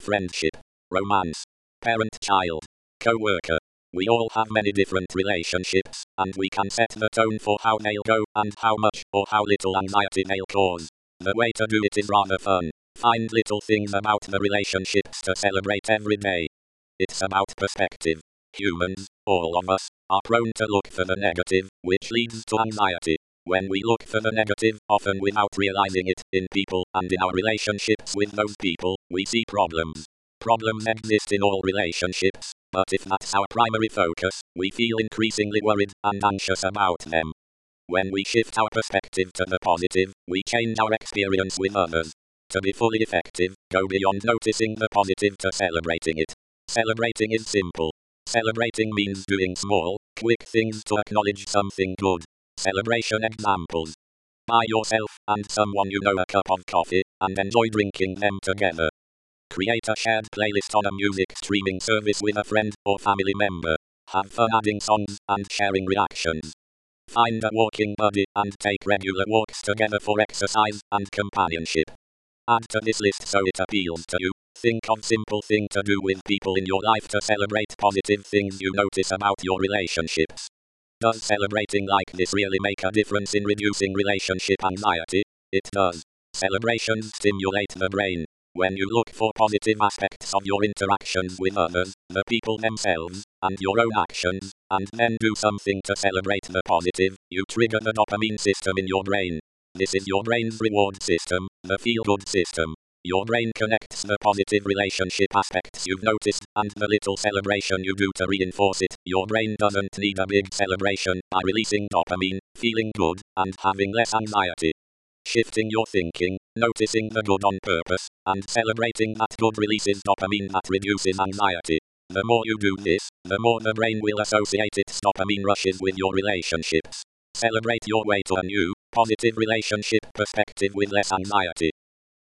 friendship, romance, parent child, co worker. We all have many different relationships, and we can set the tone for how they'll go and how much or how little anxiety they'll cause. The way to do it is rather fun. Find little things about the relationships to celebrate every day. It's about perspective. Humans, all of us, are prone to look for the negative, which leads to anxiety. When we look for the negative, often without realizing it, in people and in our relationships with those people, we see problems. Problems exist in all relationships, but if that's our primary focus, we feel increasingly worried and anxious about them. When we shift our perspective to the positive, we change our experience with others. To be fully effective, go beyond noticing the positive to celebrating it. Celebrating is simple. Celebrating means doing small, quick things to acknowledge something good. Celebration examples. Buy yourself and someone you know a cup of coffee, and enjoy drinking them together. Create a shared playlist on a music streaming service with a friend or family member. Have fun adding songs and sharing reactions. Find a walking buddy and take regular walks together for exercise and companionship. Add to this list so it appeals to you. Think of simple thing to do with people in your life to celebrate positive things you notice about your relationships. Does celebrating like this really make a difference in reducing relationship anxiety? It does. Celebrations stimulate the brain. When you look for positive aspects of your interactions with others, the people themselves, and your own actions, and then do something to celebrate the positive, you trigger the dopamine system in your brain. This is your brain's reward system, the feel good system. Your brain connects the positive relationship aspects you've noticed and the little celebration you do to reinforce it. Your brain doesn't need a big celebration by releasing dopamine, feeling good, and having less anxiety. Shifting your thinking, noticing the good on purpose, and celebrating that good releases dopamine that reduces anxiety. The more you do this, the more the brain will associate its dopamine rushes with your relationships. Celebrate your way to a new, positive relationship perspective with less anxiety.